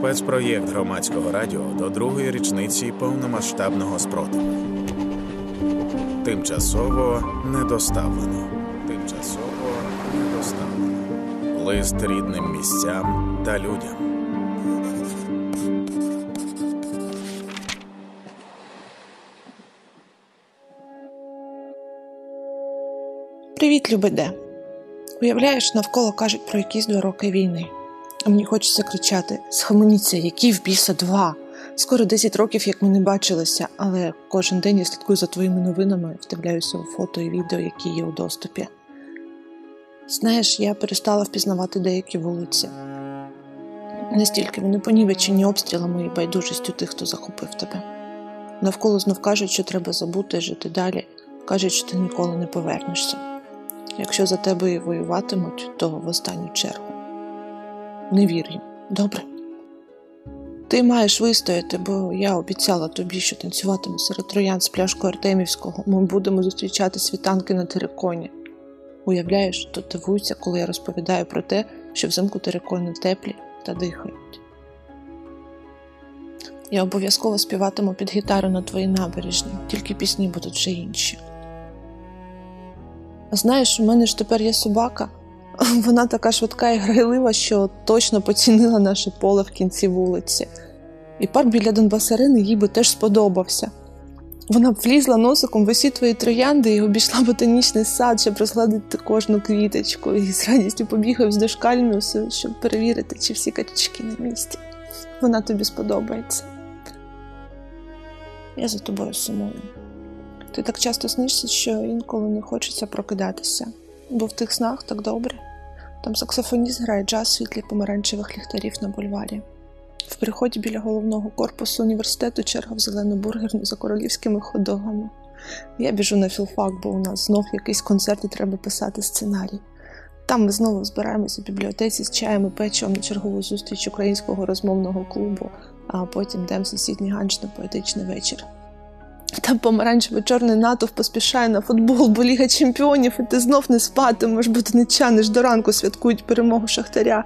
Спецпроєкт громадського радіо до другої річниці повномасштабного спротиву. Тимчасово недоставлено. Тимчасово недоставлено. Лист рідним місцям та людям. Привіт, любиде. Уявляєш, навколо кажуть про якісь два роки війни. Мені хочеться кричати: схаменіться, які в біса два. Скоро 10 років, як ми не бачилися, але кожен день я слідкую за твоїми новинами, вдивляюся у фото і відео, які є у доступі. Знаєш, я перестала впізнавати деякі вулиці. Настільки вони понівечені обстрілами і байдужістю тих, хто захопив тебе. Навколо знов кажуть, що треба забути жити далі, кажуть, що ти ніколи не повернешся. Якщо за тебе і воюватимуть, то в останню чергу. Не вір їм, добре? Ти маєш вистояти, бо я обіцяла тобі, що танцюватиму серед троян з пляшку Артемівського. Ми будемо зустрічати світанки на териконі. Уявляєш, то дивуються, коли я розповідаю про те, що взимку терикони теплі та дихають. Я обов'язково співатиму під гітару на твоїй набережні, тільки пісні будуть вже інші. А знаєш, у мене ж тепер є собака. Вона така швидка і грайлива, що точно поцінила наше поле в кінці вулиці. І парк біля Донбасарини їй би теж сподобався. Вона б влізла носиком в усі твої троянди і обійшла ботанічний сад, щоб розгладити кожну квіточку, і з радістю побігав вздовж кальміусу, щоб перевірити, чи всі качечки на місці. Вона тобі сподобається. Я за тобою сумую. Ти так часто снишся, що інколи не хочеться прокидатися, бо в тих снах так добре. Там саксофоніст грає джаз світлі помаранчевих ліхтарів на бульварі. В приході біля головного корпусу університету черга в зелену бургерну за королівськими ходогами. Я біжу на філфак, бо у нас знов якийсь концерт і треба писати сценарій. Там ми знову збираємося в бібліотеці з чаєм і печивом на чергову зустріч українського розмовного клубу, а потім йдемо сусідній ганч на поетичний вечір. Там помаранчево-чорний натовп поспішає на футбол, бо Ліга Чемпіонів, і ти знов не спатимеш, бо ти не чаниш до ранку святкують перемогу Шахтаря.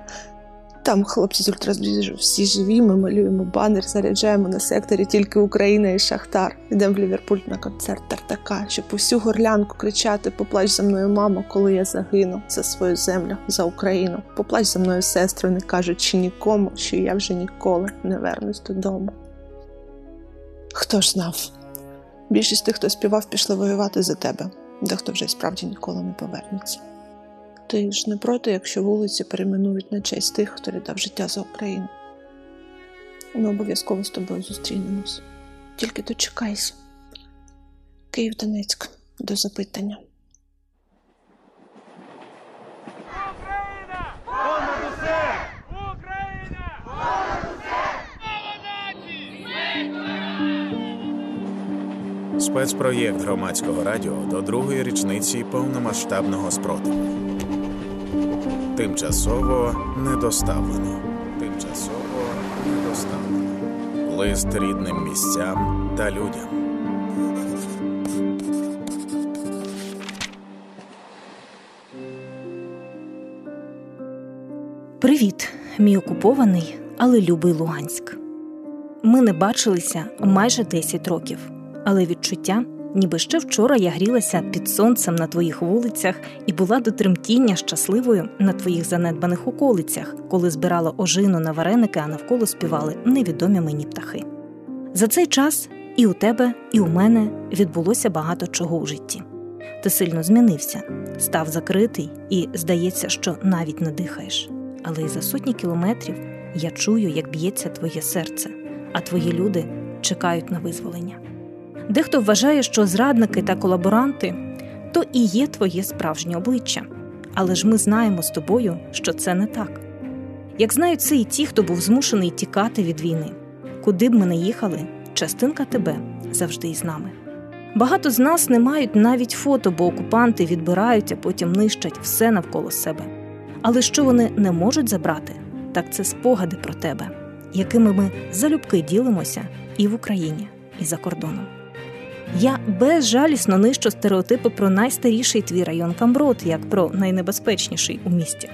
Там хлопці з ультразвіжу всі живі, ми малюємо банер, заряджаємо на секторі тільки Україна і Шахтар. Йдемо в Ліверпуль на концерт Тартака, щоб усю горлянку кричати Поплач за мною, мамо, коли я загину за свою землю, за Україну. Поплач за мною, сестру, не кажучи нікому, що я вже ніколи не вернусь додому. Хто ж знав? Більшість тих, хто співав, пішли воювати за тебе, дехто вже справді ніколи не повернеться. Ти ж не проти, якщо вулиці перейменують на честь тих, хто віддав життя за Україну. Ми обов'язково з тобою зустрінемось. Тільки дочекайся. Київ Донецьк до запитання. Спецпроєкт громадського радіо до другої річниці повномасштабного спротиву. Тимчасово недоставлено. Тимчасово недоставлено. Лист рідним місцям та людям. Привіт, мій окупований, але любий Луганськ. Ми не бачилися майже 10 років, але відчуття, ніби ще вчора я грілася під сонцем на твоїх вулицях і була до тремтіння щасливою на твоїх занедбаних околицях, коли збирала ожину на вареники, а навколо співали невідомі мені птахи. За цей час і у тебе, і у мене відбулося багато чого у житті. Ти сильно змінився, став закритий і здається, що навіть не дихаєш. Але й за сотні кілометрів я чую, як б'ється твоє серце, а твої люди чекають на визволення. Дехто вважає, що зрадники та колаборанти то і є твоє справжнє обличчя. Але ж ми знаємо з тобою, що це не так. Як знають це і ті, хто був змушений тікати від війни, куди б ми не їхали, частинка тебе завжди із нами. Багато з нас не мають навіть фото, бо окупанти відбирають, а потім нищать все навколо себе. Але що вони не можуть забрати, так це спогади про тебе, якими ми залюбки ділимося і в Україні, і за кордоном. Я безжалісно нищу стереотипи про найстаріший твій район Камброд, як про найнебезпечніший у місті.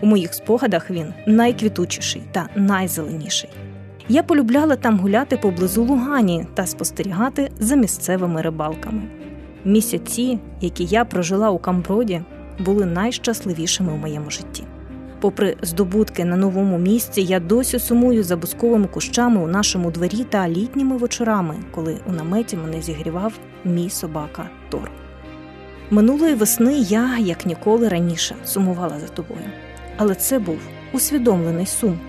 У моїх спогадах він найквітучіший та найзеленіший. Я полюбляла там гуляти поблизу Лугані та спостерігати за місцевими рибалками. Місяці, які я прожила у Камброді, були найщасливішими у моєму житті. Попри здобутки на новому місці, я досі сумую за бусковими кущами у нашому дворі та літніми вечорами, коли у наметі мене зігрівав мій собака Тор. Минулої весни я, як ніколи раніше, сумувала за тобою. Але це був усвідомлений сум.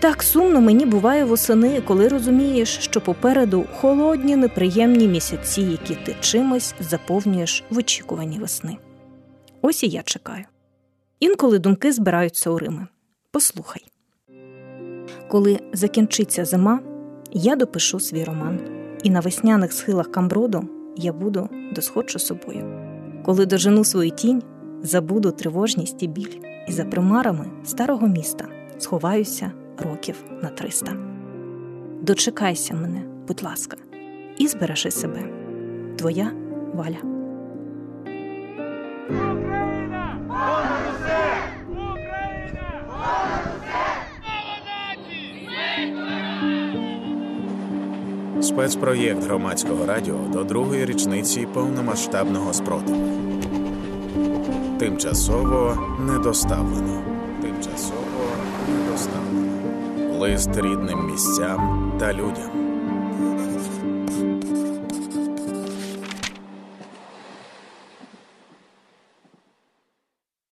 Так сумно мені буває восени, коли розумієш, що попереду холодні, неприємні місяці, які ти чимось заповнюєш в очікуванні весни. Ось і я чекаю. Інколи думки збираються у Рими. Послухай. Коли закінчиться зима, я допишу свій роман, і на весняних схилах Камброду я буду досходжу собою. Коли дожену свою тінь, забуду тривожність і біль, і за примарами старого міста сховаюся років на триста. Дочекайся мене, будь ласка, і збережи себе. Твоя Валя. Спецпроєкт громадського радіо до другої річниці повномасштабного спротиву. Тимчасово недоставлено. Тимчасово недоставлено. Лист рідним місцям та людям.